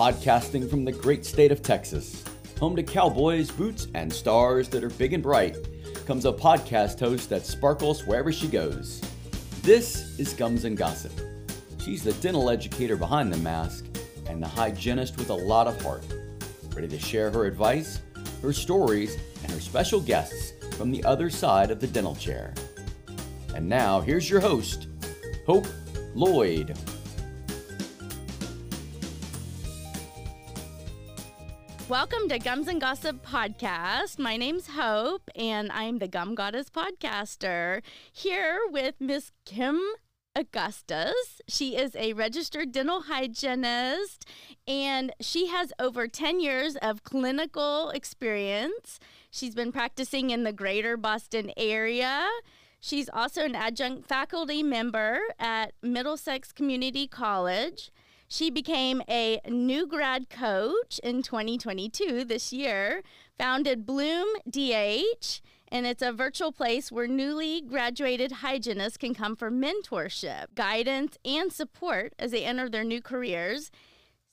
podcasting from the great state of Texas, home to cowboys, boots, and stars that are big and bright, comes a podcast host that sparkles wherever she goes. This is Gums and Gossip. She's the dental educator behind the mask and the hygienist with a lot of heart, ready to share her advice, her stories, and her special guests from the other side of the dental chair. And now, here's your host, Hope Loyd. Welcome to Gums and Gossip Podcast. My name's Hope, and I'm the Gum Goddess podcaster here with Miss Kim Augustus. She is a registered dental hygienist, and she has over 10 years of clinical experience. She's been practicing in the greater Boston area. She's also an adjunct faculty member at Middlesex Community College. She became a new grad coach in 2022 this year, founded Bloom DH, and it's a virtual place where newly graduated hygienists can come for mentorship, guidance, and support as they enter their new careers.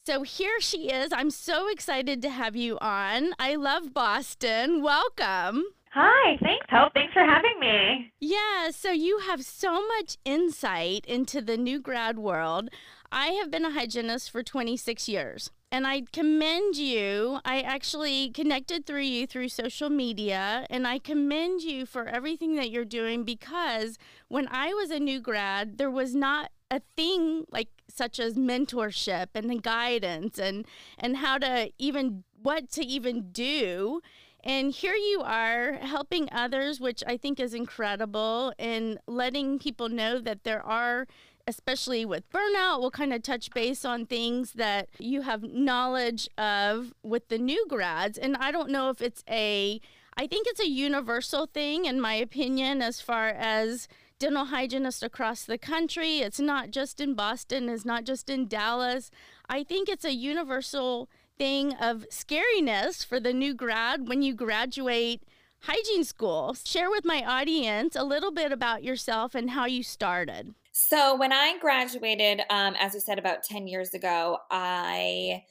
So here she is. I'm so excited to have you on. I love Boston. Welcome. Hi, thanks, Hope. Thanks for having me. Yeah, so you have so much insight into the new grad world. I have been a hygienist for 26 years. And I commend you. I actually connected through you through social media, and I commend you for everything that you're doing because when I was a new grad, there was not a thing like such as mentorship and guidance and and how to even what to even do and here you are helping others which i think is incredible and letting people know that there are especially with burnout, we'll kind of touch base on things that you have knowledge of with the new grads. And I don't know if it's a, I think it's a universal thing, in my opinion, as far as dental hygienists across the country. It's not just in Boston, it's not just in Dallas. I think it's a universal thing of scariness for the new grad when you graduate hygiene school. Share with my audience a little bit about yourself and how you started. So, when I graduated, um, as you said, about 10 years ago, I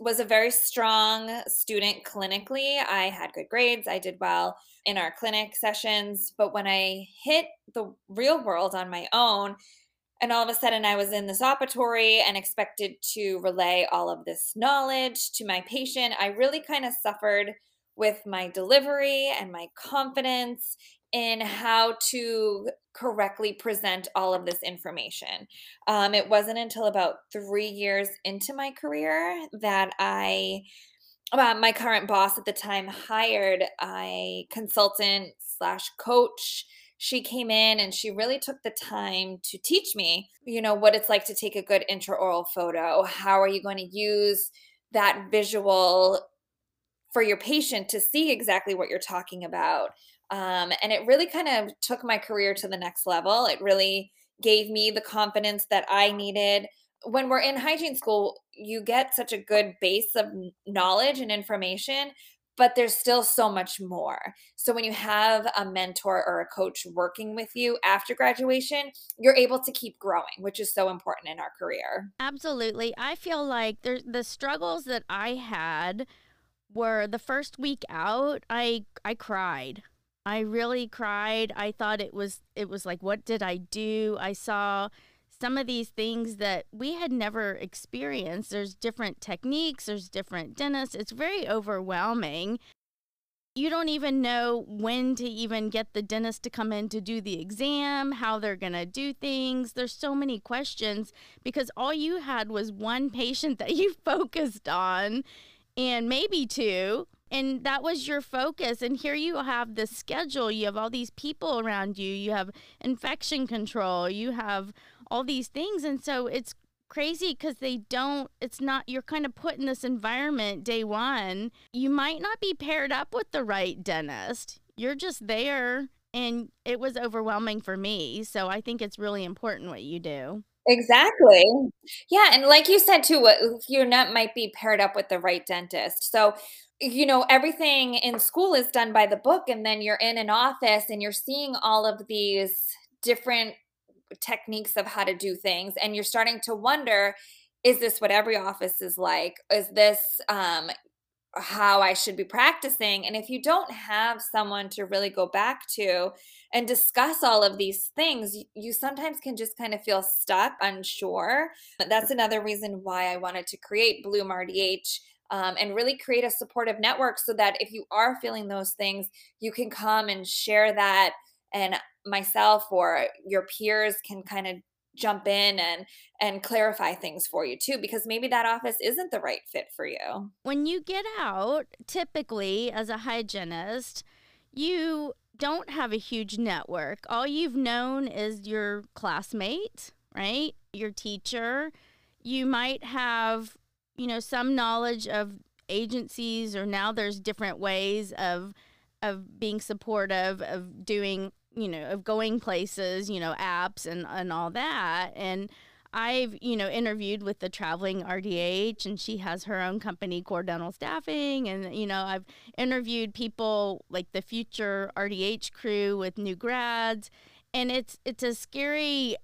was a very strong student clinically. I had good grades, I did well in our clinic sessions. But when I hit the real world on my own, and all of a sudden I was in this operatory and expected to relay all of this knowledge to my patient, I really kind of suffered with my delivery and my confidence in how to correctly present all of this information. Um, it wasn't until about three years into my career that I, uh, my current boss at the time, hired a consultant slash coach. She came in and she really took the time to teach me, you know, what it's like to take a good intraoral photo. How are you going to use that visual for your patient to see exactly what you're talking about? Um, and it really kind of took my career to the next level. It really gave me the confidence that I needed. When we're in hygiene school, you get such a good base of knowledge and information, but there's still so much more. So when you have a mentor or a coach working with you after graduation, you're able to keep growing, which is so important in our career. Absolutely. I feel like there, the struggles that I had were the first week out, I I cried. I really cried. I thought it was it was like what did I do? I saw some of these things that we had never experienced. There's different techniques, there's different dentists. It's very overwhelming. You don't even know when to even get the dentist to come in to do the exam, how they're going to do things. There's so many questions because all you had was one patient that you focused on and maybe two and that was your focus and here you have the schedule you have all these people around you you have infection control you have all these things. And so it's crazy because they don't it's not you're kind of put in this environment day one. You might not be paired up with the right dentist. You're just there and it was overwhelming for me. So i think it's really important what you do. Exactly. Yeah, and like you said too, you're not might be paired up with the right dentist. So you know everything in school is done by the book and then you're in an office and you're seeing all of these different techniques of how to do things and you're starting to wonder is this what every office is like? Is this um, how I should be practicing. And if you don't have someone to really go back to and discuss all of these things, you sometimes can just kind of feel stuck, unsure. But that's another reason why I wanted to create Bloom RDH. Um, and really create a supportive network so that if you are feeling those things, you can come and share that. And myself or your peers can kind of jump in and and clarify things for you too because maybe that office isn't the right fit for you. When you get out, typically as a hygienist, you don't have a huge network. All you've known is your classmate, right? Your teacher. You might have, you know, some knowledge of agencies or now there's different ways of of being supportive of doing you know, of going places, you know, apps and, and all that. And I've, you know, interviewed with the traveling RDH and she has her own company, Core Dental Staffing. And, you know, I've interviewed people like the future RDH crew with new grads. And it's it's a scary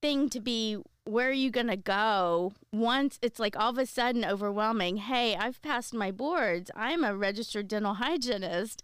thing to be where are you going to go once it's like all of a sudden overwhelming hey i've passed my boards i'm a registered dental hygienist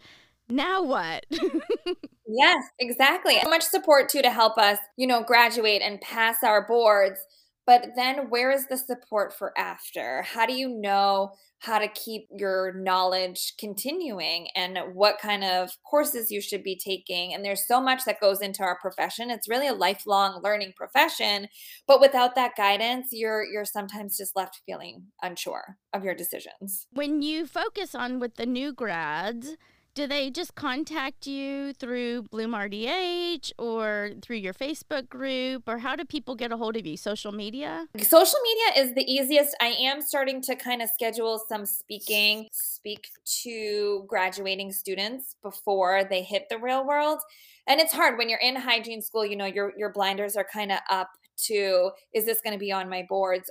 now what? yes, exactly. So much support too to help us, you know, graduate and pass our boards. But then where is the support for after? How do you know how to keep your knowledge continuing and what kind of courses you should be taking? And there's so much that goes into our profession. It's really a lifelong learning profession, but without that guidance, you're you're sometimes just left feeling unsure of your decisions. When you focus on with the new grads, do they just contact you through Bloom RDH or through your Facebook group or how do people get a hold of you? Social media? Social media is the easiest. I am starting to kind of schedule some speaking, speak to graduating students before they hit the real world. And it's hard when you're in hygiene school, you know, your your blinders are kind of up to is this going to be on my boards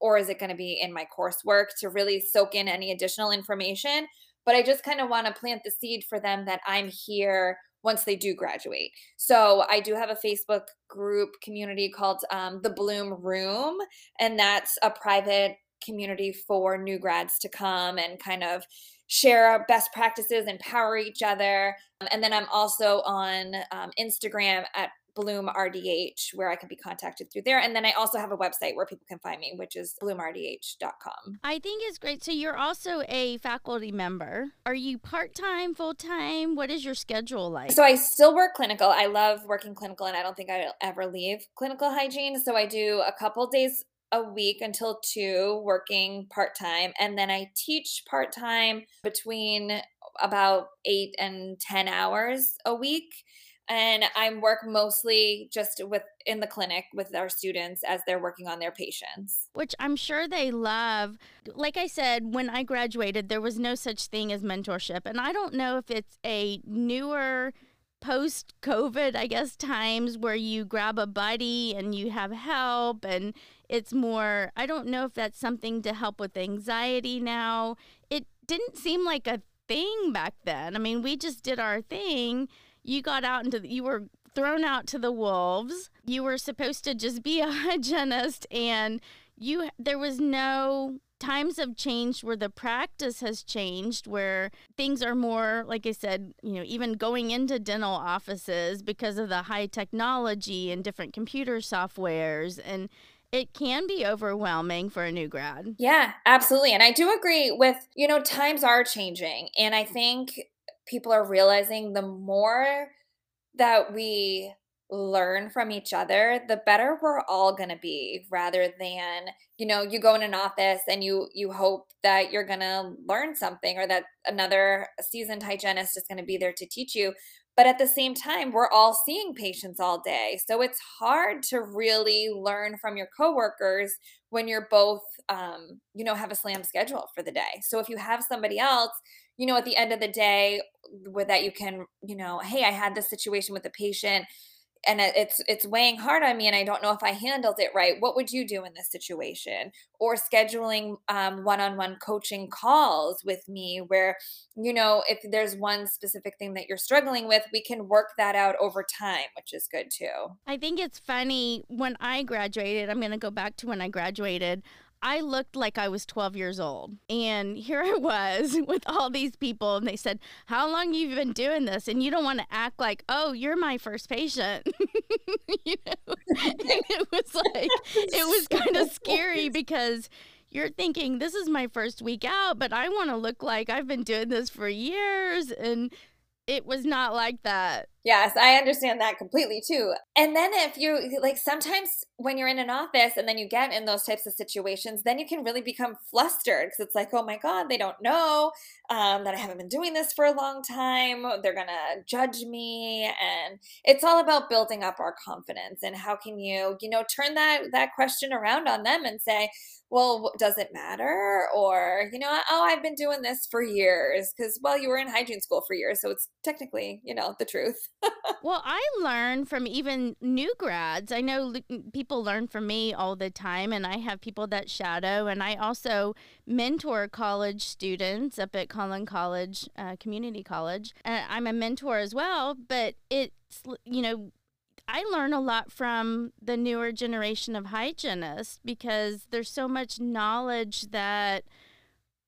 or is it going to be in my coursework to really soak in any additional information but I just kind of want to plant the seed for them that I'm here once they do graduate. So I do have a Facebook group community called um, the Bloom Room, and that's a private community for new grads to come and kind of share best practices, empower each other. And then I'm also on um, Instagram at Bloom RDH, where I can be contacted through there. And then I also have a website where people can find me, which is bloomrdh.com. I think it's great. So you're also a faculty member. Are you part time, full time? What is your schedule like? So I still work clinical. I love working clinical, and I don't think I'll ever leave clinical hygiene. So I do a couple days a week until two working part time. And then I teach part time between about eight and 10 hours a week and I work mostly just with in the clinic with our students as they're working on their patients. Which I'm sure they love. Like I said, when I graduated, there was no such thing as mentorship. And I don't know if it's a newer post COVID, I guess, times where you grab a buddy and you have help and it's more, I don't know if that's something to help with anxiety now. It didn't seem like a thing back then. I mean, we just did our thing you got out into the, you were thrown out to the wolves. You were supposed to just be a hygienist and you there was no times have changed where the practice has changed where things are more like i said you know even going into dental offices because of the high technology and different computer softwares and it can be overwhelming for a new grad yeah absolutely and i do agree with you know times are changing and i think people are realizing the more that we learn from each other the better we're all going to be rather than you know you go in an office and you you hope that you're going to learn something or that another seasoned hygienist is going to be there to teach you but at the same time we're all seeing patients all day. So it's hard to really learn from your coworkers when you're both um, you know have a slam schedule for the day. So if you have somebody else you know, at the end of the day, with that you can, you know, hey, I had this situation with a patient and it's it's weighing hard on me and i don't know if i handled it right. What would you do in this situation? Or scheduling um, one-on-one coaching calls with me where you know if there's one specific thing that you're struggling with we can work that out over time which is good too. I think it's funny when i graduated i'm going to go back to when i graduated I looked like I was 12 years old. And here I was with all these people, and they said, How long you been doing this? And you don't want to act like, Oh, you're my first patient. you know? And it was like, it was kind of scary because you're thinking, This is my first week out, but I want to look like I've been doing this for years. And it was not like that. Yes, I understand that completely too. And then if you like sometimes when you're in an office and then you get in those types of situations, then you can really become flustered because it's like, oh my God, they don't know um, that I haven't been doing this for a long time. They're going to judge me. And it's all about building up our confidence and how can you, you know, turn that, that question around on them and say, well, does it matter? Or, you know, oh, I've been doing this for years because, well, you were in hygiene school for years. So it's technically, you know, the truth. Well, I learn from even new grads. I know people learn from me all the time, and I have people that shadow, and I also mentor college students up at Collin College, uh, Community College. And I'm a mentor as well, but it's, you know, I learn a lot from the newer generation of hygienists because there's so much knowledge that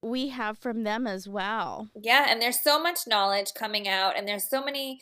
we have from them as well. Yeah, and there's so much knowledge coming out and there's so many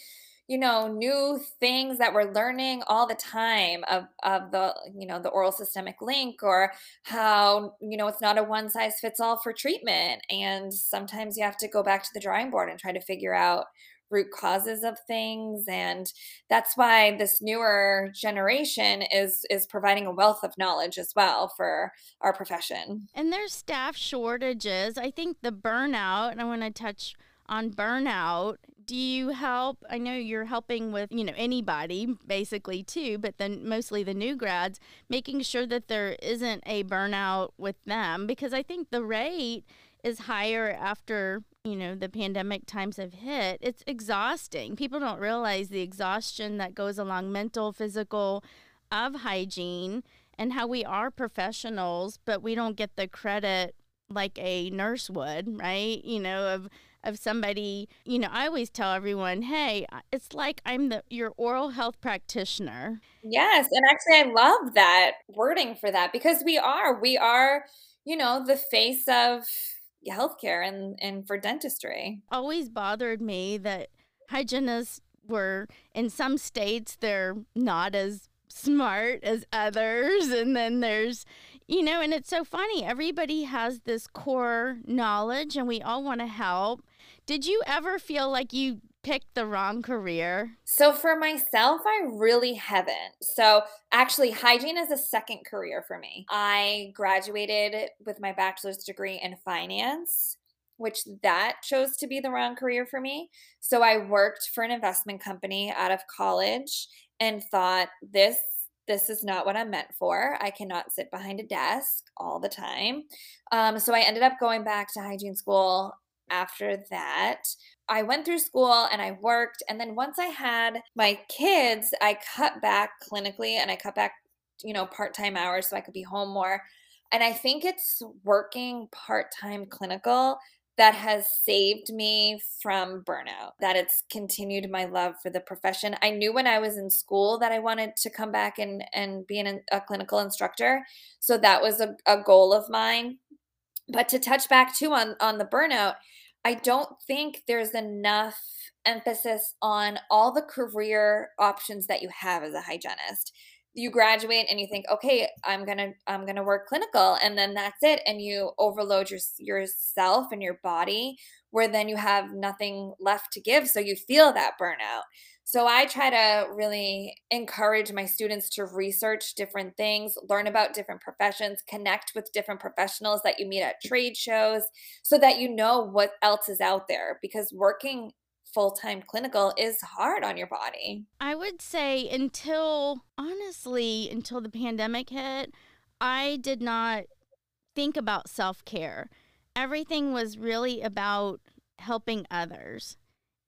you know new things that we're learning all the time of of the you know the oral systemic link or how you know it's not a one size fits all for treatment. And sometimes you have to go back to the drawing board and try to figure out root causes of things. And that's why this newer generation is is providing a wealth of knowledge as well for our profession. And there's staff shortages. I think the burnout and i want to touch on burnout do you help i know you're helping with you know anybody basically too but then mostly the new grads making sure that there isn't a burnout with them because i think the rate is higher after you know the pandemic times have hit. It's exhausting. People don't realize the exhaustion that goes along mental physical of hygiene and how we are professionals but we don't get the credit like a nurse would right? You know of of somebody you know i always tell everyone hey it's like i'm the your oral health practitioner yes and actually i love that wording for that because we are we are you know the face of healthcare and and for dentistry. Always bothered me that hygienists were in some states they're not as smart as others and then there's you know and it's so funny everybody has this core knowledge and we all want to help did you ever feel like you picked the wrong career? So for myself, I really haven't. So actually, hygiene is a second career for me. I graduated with my bachelor's degree in finance which that chose to be the wrong career for me. So I worked for an investment company out of college and thought this this is not what I'm meant for. I cannot sit behind a desk all the time. Um, so I ended up going back to hygiene school after that. I went through school and I worked. And then once I had my kids, I cut back clinically and I cut back, you know, part time hours so I could be home more. And I think it's working part time clinical that has saved me from burnout, that it's continued my love for the profession. I knew when I was in school that I wanted to come back and, and be an, a clinical instructor. So that was a, a goal of mine. But to touch back too on, on the burnout, I don't think there's enough emphasis on all the career options that you have as a hygienist. You graduate and you think, okay, I'm gonna I'm gonna work clinical, and then that's it, and you overload your yourself and your body, where then you have nothing left to give, so you feel that burnout. So I try to really encourage my students to research different things, learn about different professions, connect with different professionals that you meet at trade shows so that you know what else is out there because working full-time clinical is hard on your body. I would say until honestly until the pandemic hit, I did not think about self-care. Everything was really about helping others.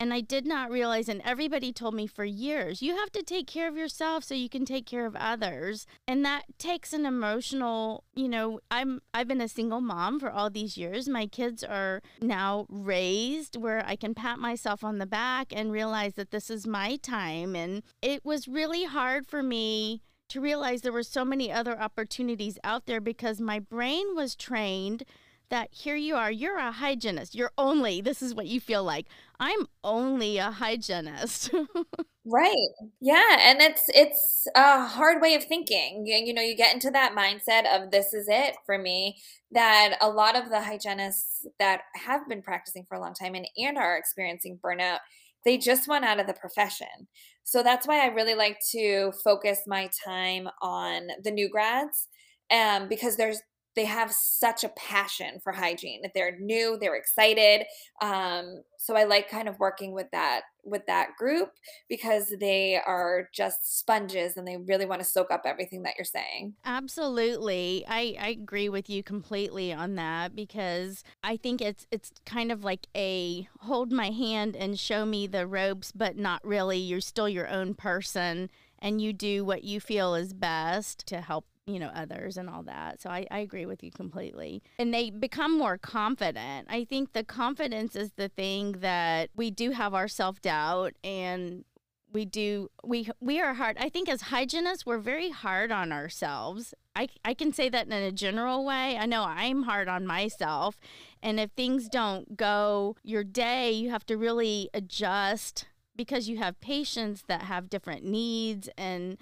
And I did not realize, and everybody told me for years, you have to take care of yourself so you can take care of others. And that takes an emotional, you know, I'm I've been a single mom for all these years. My kids are now raised where I can pat myself on the back and realize that this is my time. And it was really hard for me to realize there were so many other opportunities out there because my brain was trained that here you are, you're a hygienist. You're only, this is what you feel like. I'm only a hygienist. right. Yeah, and it's it's a hard way of thinking. You, know, you get into that mindset of this is it for me that a lot of the hygienists that have been practicing for a long time and and are experiencing burnout, they just want out of the profession. So that's why I really like to focus my time on the new grads um, because there's they have such a passion for hygiene. They're new, they're excited. Um, so I like kind of working with that with that group because they are just sponges and they really want to soak up everything that you're saying. Absolutely. I, I agree with you completely on that because I think it's it's kind of like a hold my hand and show me the ropes, but not really. You're still your own person and you do what you feel is best to help you know others and all that. So I, I agree with you completely. And they become more confident. I think the confidence is the thing that we do have our self-doubt and we do we we are hard. I think as hygienists we're very hard on ourselves. I i can say that in a general way. I know i'm hard on myself. And if things don't go your day you have to really adjust because you have patients that have different needs and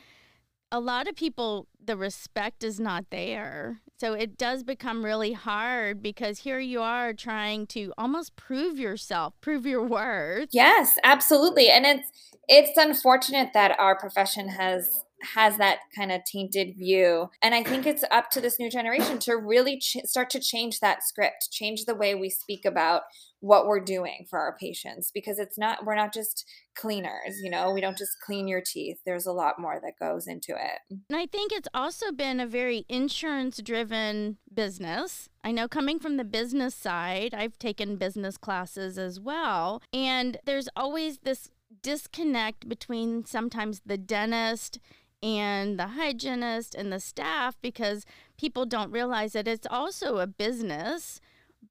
a lot of people the respect is not there. So it does become really hard because here you are trying to almost prove yourself prove your worth. Yes absolutely. And it's it's unfortunate that our profession has has that kind of tainted view. And i think it's up to this new generation to really ch- start to change that script change the way we speak about what we're doing for our patients because it's not we're not just cleaners you know we don't just clean your teeth there's a lot more that goes into it. And i think it's also been a very insurance driven business. I know coming from the business side i've taken business classes as well and there's always this disconnect between sometimes the dentist and the hygienist and the staff because people don't realize that it's also a business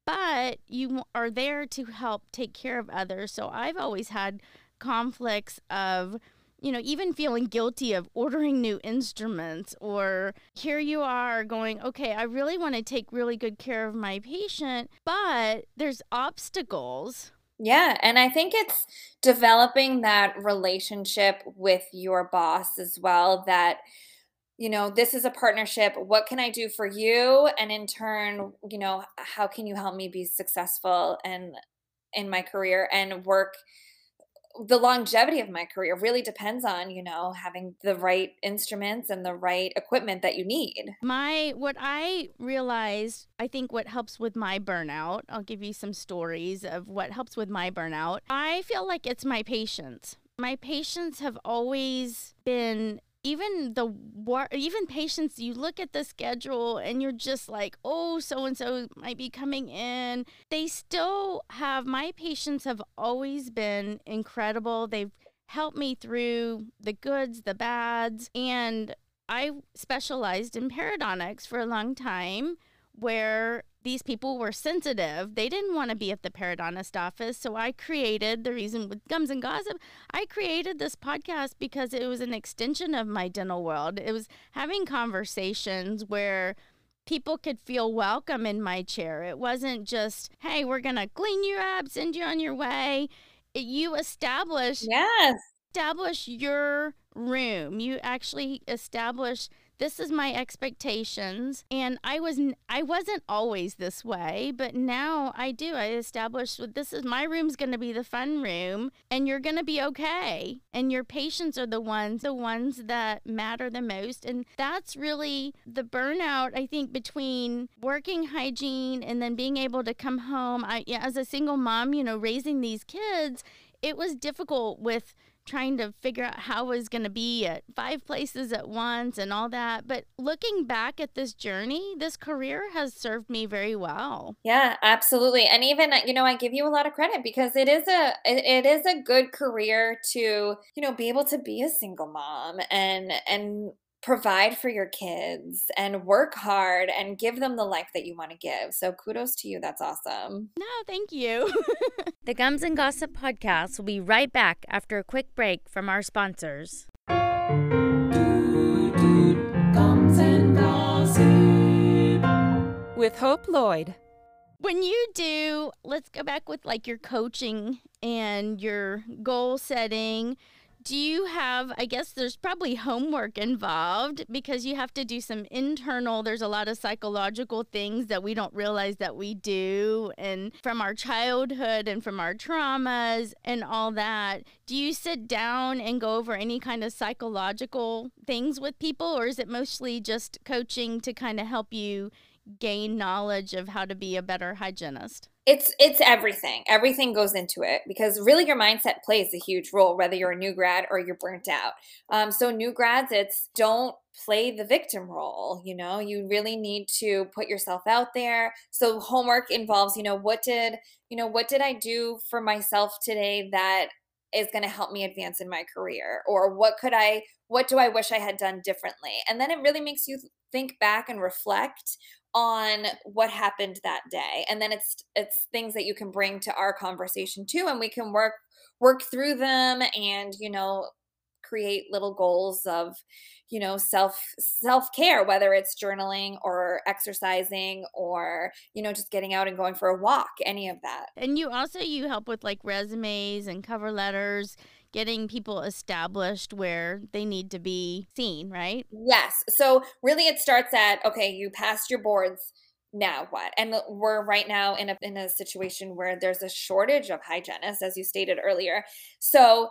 but you are there to help take care of others. So I've always had conflicts of, you know, even feeling guilty of ordering new instruments, or here you are going, okay, I really want to take really good care of my patient, but there's obstacles. Yeah, and I think it's developing that relationship with your boss as well that you know, this is a partnership. What can I do for you? And in turn, you know, how can you help me be successful and in my career and work the longevity of my career really depends on you know having the right instruments and the right equipment that you need. My what i realized i think what helps with my burnout i'll give you some stories of what helps with my burnout. I feel like it's my patients my patients have always been even the war even patients you look at the schedule and you're just like oh so and so might be coming in. They still have my patients have always been incredible. They've helped me through the goods the bads and i specialized in periodontics for a long time where these people were sensitive. They didn't want to be at the periodontist office. So I created the reason with Gums and Gossip, I created this podcast because it was an extension of my dental world. It was having conversations where people could feel welcome in my chair. It wasn't just, hey, we're going to clean you up, send you on your way. It, you establish yes. establish your room. You actually establish this is my expectations. And i was i wasn't always this way but now i do. I established this is my room's going to be the fun room and you're going to be okay. And your patients are the ones the ones that matter the most. And that's really the burnout i think between working hygiene and then being able to come home. I as a single mom you know raising these kids it was difficult with trying to figure out how I was going to be at five places at once and all that. But looking back at this journey, this career has served me very well. Yeah, absolutely. And even you know, I give you a lot of credit because it is a it, it is a good career to, you know, be able to be a single mom and and provide for your kids and work hard and give them the life that you want to give. So kudos to you. That's awesome. No, thank you. the Gums and Gossip podcast will be right back after a quick break from our sponsors. With Hope Loyd. When you do, let's go back with like your coaching and your goal setting do you have i guess there's probably homework involved because you have to do some internal there's a lot of psychological things that we don't realize that we do. And from our childhood and from our traumas and all that do you sit down and go over any kind of psychological things with people? Or is it mostly just coaching to kind of help you gain knowledge of how to be a better hygienist it's it's everything. Everything goes into it because really your mindset plays a huge role whether you're a new grad or you're burnt out. Um, so new grads it's don't play the victim role you know? You really need to put yourself out there. So homework involves you know what did you know what did i do for myself today that is going to help me advance in my career? Or what could i what do i wish i had done differently? And then it really makes you think back and reflect on what happened that day and then it's it's things that you can bring to our conversation too and we can work work through them and you know create little goals of you know self self care whether it's journaling or exercising or you know just getting out and going for a walk any of that. And you also you help with like resumes and cover letters getting people established where they need to be seen, right? Yes. So really it starts at okay, you passed your boards now what and we're right now in a in a situation where there's a shortage of hygienists as you stated earlier so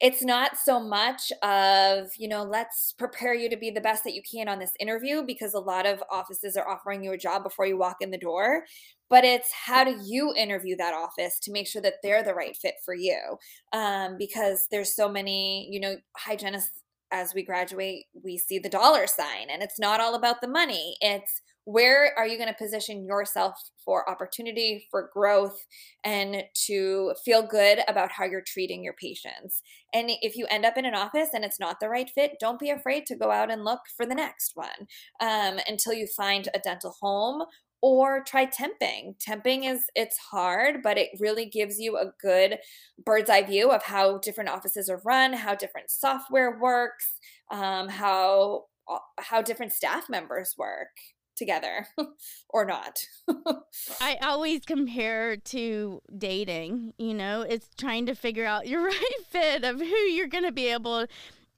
it's not so much of you know let's prepare you to be the best that you can on this interview because a lot of offices are offering you a job before you walk in the door but it's how do you interview that office to make sure that they're the right fit for you? Um, because there's so many you know hygienists as we graduate we see the dollar sign and it's not all about the money it's where are you going to position yourself for opportunity for growth and to feel good about how you're treating your patients and if you end up in an office and it's not the right fit don't be afraid to go out and look for the next one um, until you find a dental home or try temping. Temping is it's hard, but it really gives you a good bird's eye view of how different offices are run, how different software works, um, how uh, how different staff members work together or not. I always compare to dating, you know, it's trying to figure out your right fit of who you're going to be able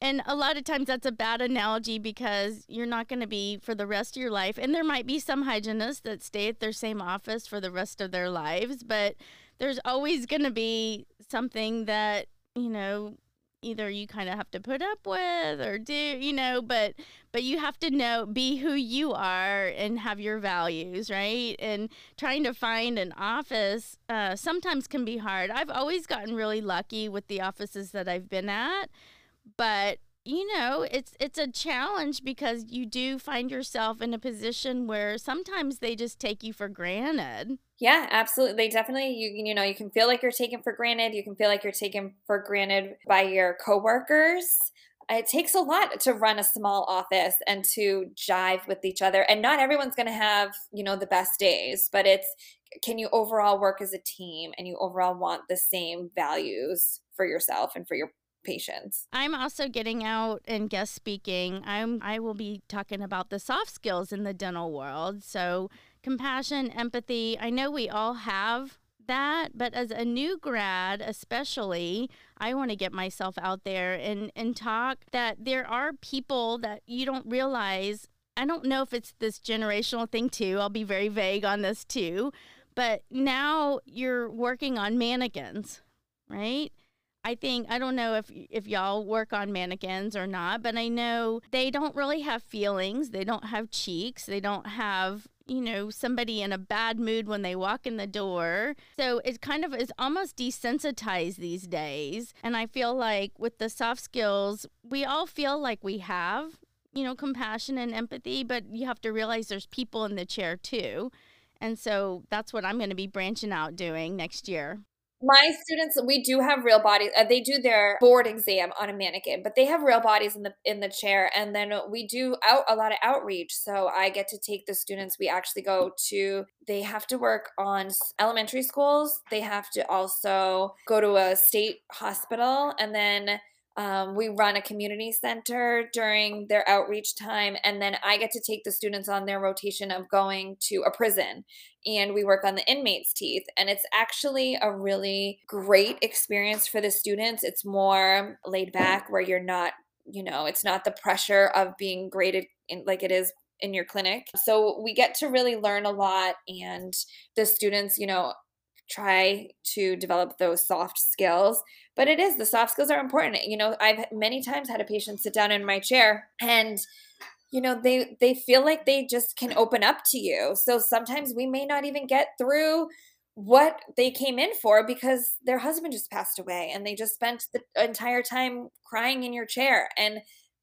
and a lot of times that's a bad analogy because you're not going to be for the rest of your life. And there might be some hygienists that stay at their same office for the rest of their lives, but there's always going to be something that, you know, either you kind of have to put up with or do you know but but you have to know be who you are and have your values right? And trying to find an office uh, sometimes can be hard. I've always gotten really lucky with the offices that i've been at but you know it's it's a challenge because you do find yourself in a position where sometimes they just take you for granted yeah absolutely definitely you you know you can feel like you're taken for granted you can feel like you're taken for granted by your coworkers it takes a lot to run a small office and to jive with each other and not everyone's going to have you know the best days but it's can you overall work as a team and you overall want the same values for yourself and for your patients. I'm also getting out and guest speaking. I'm I will be talking about the soft skills in the dental world. So compassion, empathy. I know we all have that, but as a new grad, especially, I want to get myself out there and and talk that there are people that you don't realize. I don't know if it's this generational thing too. I'll be very vague on this too. But now you're working on mannequins, right? I think I don't know if if y'all work on mannequins or not, but I know they don't really have feelings. They don't have cheeks. They don't have you know, somebody in a bad mood when they walk in the door. So it kind of is almost desensitized these days. And I feel like with the soft skills, we all feel like we have, you know, compassion and empathy, but you have to realize there's people in the chair too. And so that's what I'm going to be branching out doing next year. My students, we do have real bodies. Uh, they do their board exam on a mannequin, but they have real bodies in the in the chair. And then we do out a lot of outreach. So I get to take the students. We actually go to. They have to work on elementary schools. They have to also go to a state hospital, and then um, we run a community center during their outreach time, and then I get to take the students on their rotation of going to a prison, and we work on the inmates' teeth. And it's actually a really great experience for the students. It's more laid back, where you're not, you know, it's not the pressure of being graded in, like it is in your clinic. So we get to really learn a lot, and the students, you know, try to develop those soft skills but it is the soft skills are important. You know i've many times had a patient sit down in my chair and you know they they feel like they just can open up to you. So sometimes we may not even get through what they came in for because their husband just passed away and they just spent the entire time crying in your chair and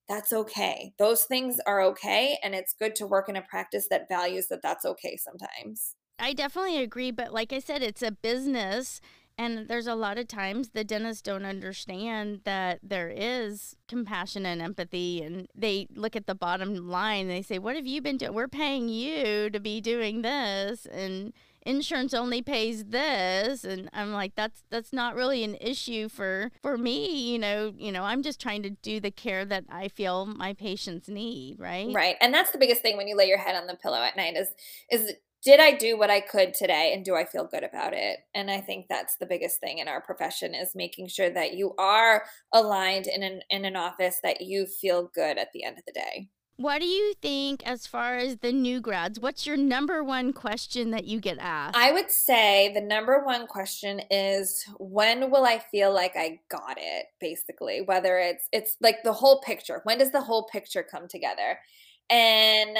that's okay. Those things are okay and it's good to work in a practice that values that that's okay sometimes I definitely agree, but like I said, it's a business. And there's a lot of times the dentists don't understand that there is compassion and empathy. And they look at the bottom line. And they say, What have you been doing? We're paying you to be doing this. And insurance only pays this and i'm like that's that's not really an issue for for me you know you know i'm just trying to do the care that i feel my patients need right right and that's the biggest thing when you lay your head on the pillow at night is is did I do what I could today and do I feel good about it? And I think that's the biggest thing in our profession is making sure that you are aligned in an in an office that you feel good at the end of the day. What do you think as far as the new grads? What's your number one question that you get asked? I would say the number one question is when will I feel like I got it basically whether it's it's like the whole picture. When does the whole picture come together? And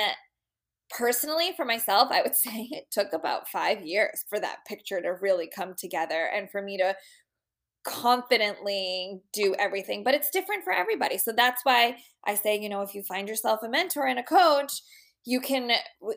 personally for myself i would say it took about five years for that picture to really come together and for me to confidently do everything but it's different for everybody. So that's why i say you know if you find yourself a mentor and a coach you can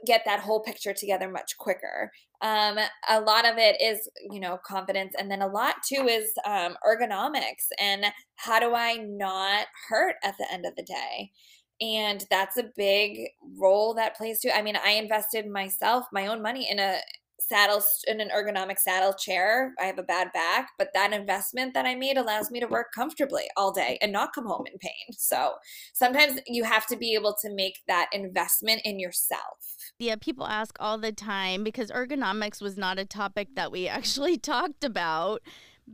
get that whole picture together much quicker. Um, a lot of it is you know confidence and then a lot too is um, ergonomics and how do i not hurt at the end of the day and that's a big role that plays too. I mean i invested myself my own money in a saddle in an ergonomic saddle chair. I have a bad back but that investment that i made allows me to work comfortably all day and not come home in pain. So sometimes you have to be able to make that investment in yourself. Yeah people ask all the time because ergonomics was not a topic that we actually talked about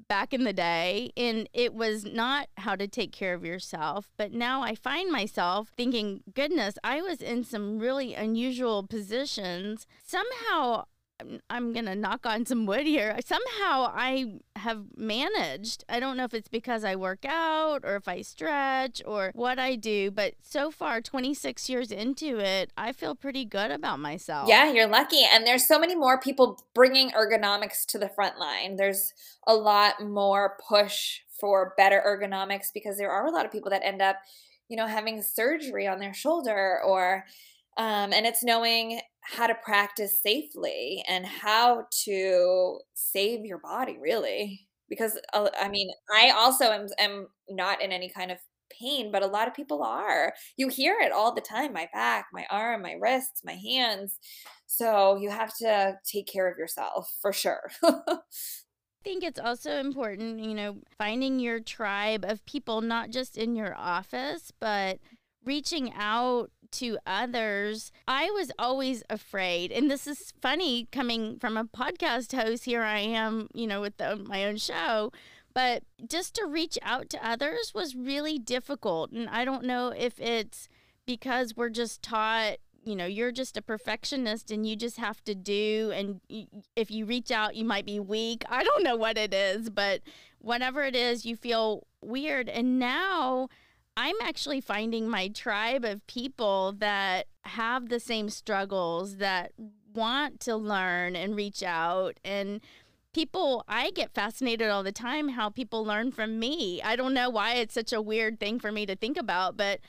back in the day and it was not how to take care of yourself but now i find myself thinking goodness i was in some really unusual positions. Somehow I'm going to knock on some wood here. Somehow I have managed. I don't know if it's because I work out or if I stretch or what I do, but so far, 26 years into it, I feel pretty good about myself. Yeah, you're lucky. And there's so many more people bringing ergonomics to the front line. There's a lot more push for better ergonomics because there are a lot of people that end up, you know, having surgery on their shoulder or um, and it's knowing how to practice safely and how to save your body really because uh, i mean i also am, am not in any kind of pain but a lot of people are. You hear it all the time my back my arm my wrists my hands so you have to take care of yourself for sure. I think it's also important, you know, finding your tribe of people, not just in your office, but reaching out to others, I was always afraid. And this is funny coming from a podcast host. Here I am, you know, with the, my own show. But just to reach out to others was really difficult. And I don't know if it's because we're just taught you know you're just a perfectionist and you just have to do and if you reach out you might be weak i don't know what it is but whatever it is you feel weird and now I'm actually finding my tribe of people that have the same struggles that want to learn and reach out and people I get fascinated all the time how people learn from me. I don't know why it's such a weird thing for me to think about, but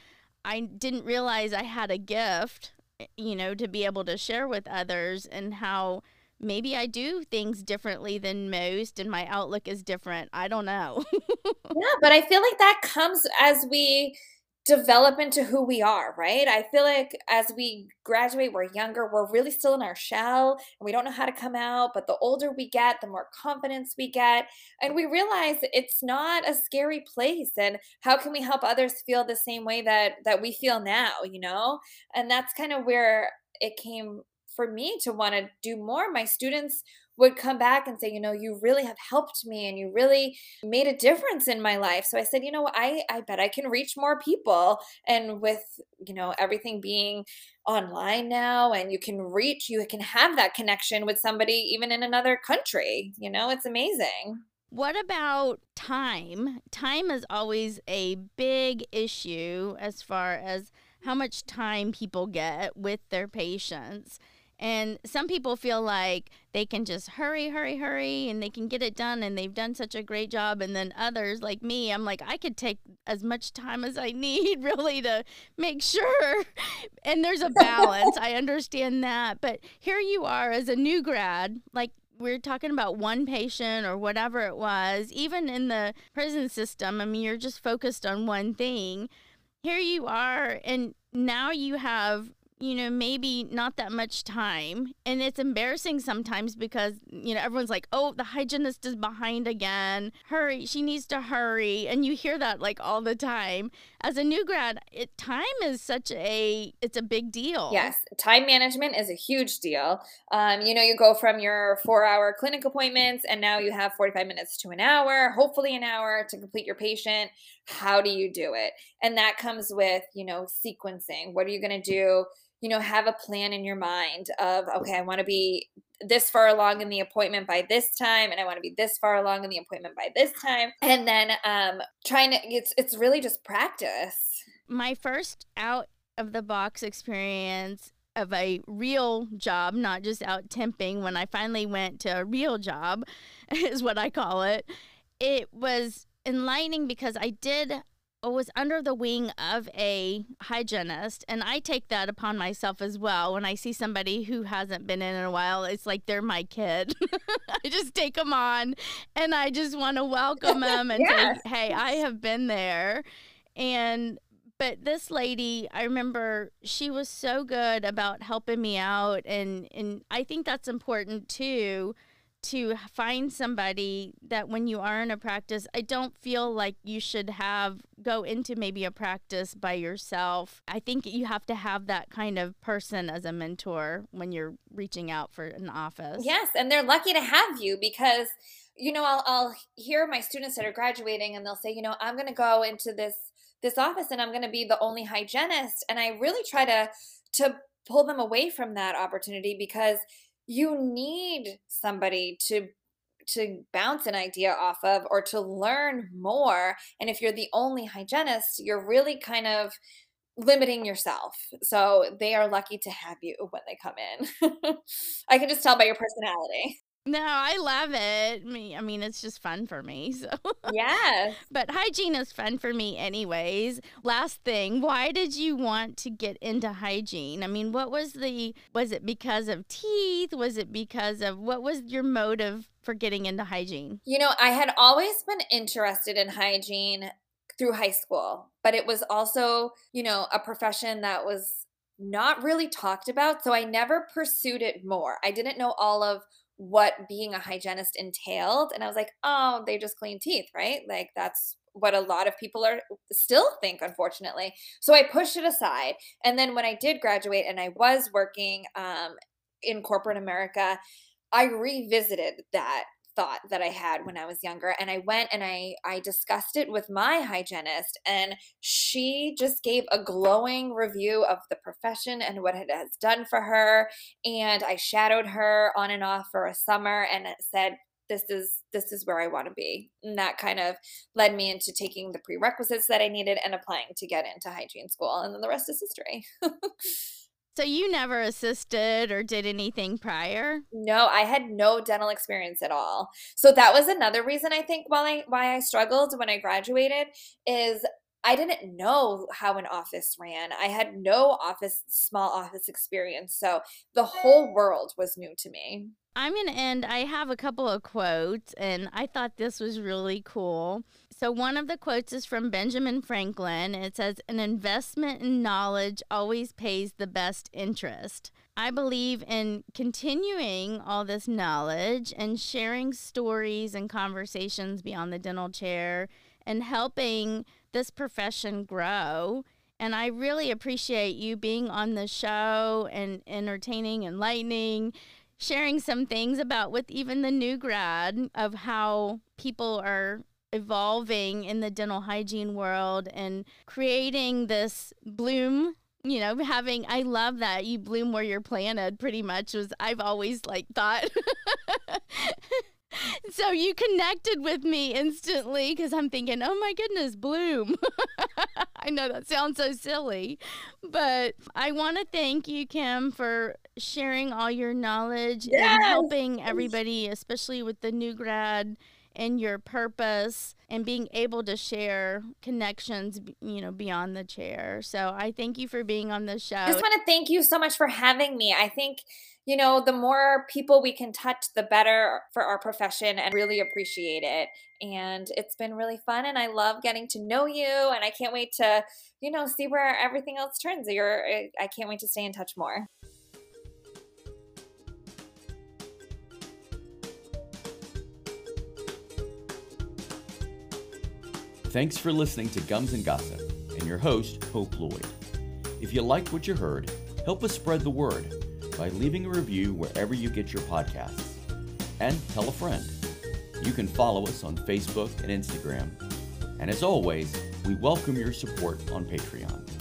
I didn't realize I had a gift, eh, you know, to be able to share with others and how maybe I do things differently than most and my outlook is different. I don't know. yeah, but I feel like that comes as we develop into who we are, right? I feel like as we graduate, we're younger, we're really still in our shell and we don't know how to come out. But the older we get, the more confidence we get. And we realize it's not a scary place. And how can we help others feel the same way that that we feel now, you know? And that's kind of where it came for me to want to do more. My students would come back and say, you know, you really have helped me and you really made a difference in my life. So I said, you know, I I bet I can reach more people and with, you know, everything being online now and you can reach you can have that connection with somebody even in another country. You know, it's amazing. What about time? Time is always a big issue as far as how much time people get with their patients. And some people feel like they can just hurry, hurry, hurry, and they can get it done, and they've done such a great job. And then others, like me, I'm like, I could take as much time as I need really to make sure. And there's a balance. I understand that. But here you are as a new grad, like we're talking about one patient or whatever it was, even in the prison system, I mean, you're just focused on one thing. Here you are, and now you have you know, maybe not that much time. And it's embarrassing sometimes because, you know, everyone's like, oh, the hygienist is behind again. Hurry, she needs to hurry. And you hear that like all the time. As a new grad, it, time is such a, it's a big deal. Yes. Time management is a huge deal. Um, you know, you go from your four hour clinic appointments and now you have 45 minutes to an hour, hopefully an hour to complete your patient. How do you do it? And that comes with, you know, sequencing. What are you going to do? you know, have a plan in your mind of, okay, I want to be this far along in the appointment by this time and I want to be this far along in the appointment by this time. And then um trying to it's it's really just practice. My first out of the box experience of a real job, not just out temping, when I finally went to a real job, is what I call it. It was enlightening because I did was under the wing of a hygienist and i take that upon myself as well. When i see somebody who hasn't been in in a while it's like they're my kid. I just take them on and i just want to welcome them and yes. say hey i have been there. And but this lady i remember she was so good about helping me out and and i think that's important too to find somebody that when you are in a practice, I don't feel like you should have go into maybe a practice by yourself. I think you have to have that kind of person as a mentor when you're reaching out for an office. Yes, and they're lucky to have you because you know, I'll I'll hear my students that are graduating and they'll say, you know, I'm going to go into this this office and I'm going to be the only hygienist and I really try to to pull them away from that opportunity because you need somebody to to bounce an idea off of or to learn more and if you're the only hygienist you're really kind of limiting yourself. So they are lucky to have you when they come in. I can just tell by your personality no, I love it. Me, I mean, it's just fun for me. So yeah, but hygiene is fun for me, anyways. Last thing, why did you want to get into hygiene? I mean, what was the? Was it because of teeth? Was it because of what was your motive for getting into hygiene? You know, I had always been interested in hygiene through high school, but it was also, you know, a profession that was not really talked about. So I never pursued it more. I didn't know all of what being a hygienist entailed. And I was like, oh, they just clean teeth, right? Like that's what a lot of people are still think, unfortunately. So I pushed it aside. And then when I did graduate and I was working um, in corporate America, I revisited that thought that I had when I was younger and I went and I I discussed it with my hygienist and she just gave a glowing review of the profession and what it has done for her and I shadowed her on and off for a summer and said this is this is where I want to be. And that kind of led me into taking the prerequisites that I needed and applying to get into hygiene school and then the rest is history. So you never assisted or did anything prior? No, I had no dental experience at all. So that was another reason I think why I why I struggled when I graduated is I didn't know how an office ran. I had no office small office experience. So the whole world was new to me. I'm going to end. I have a couple of quotes, and I thought this was really cool. So, one of the quotes is from Benjamin Franklin. It says, An investment in knowledge always pays the best interest. I believe in continuing all this knowledge and sharing stories and conversations beyond the dental chair and helping this profession grow. And I really appreciate you being on the show and entertaining, enlightening, sharing some things about with even the new grad of how people are evolving in the dental hygiene world and creating this bloom you know having i love that you bloom where you're planted pretty much was i've always like thought so you connected with me instantly because I'm thinking, oh my goodness, Bloom. I know that sounds so silly, but I want to thank you, Kim, for sharing all your knowledge yes! and helping everybody, especially with the new grad and your purpose and being able to share connections you know beyond the chair so i thank you for being on the show i just want to thank you so much for having me i think you know, the more people we can touch, the better for our profession and really appreciate it. And it's been really fun and I love getting to know you and I can't wait to, you know, see where everything else turns. You're I can't wait to stay in touch more. Thanks for listening to Gums and Gossip and your host, Hope Loyd. If you liked what you heard, help us spread the word by leaving a review wherever you get your podcasts. And tell a friend. You can follow us on Facebook and Instagram. And as always, we welcome your support on Patreon.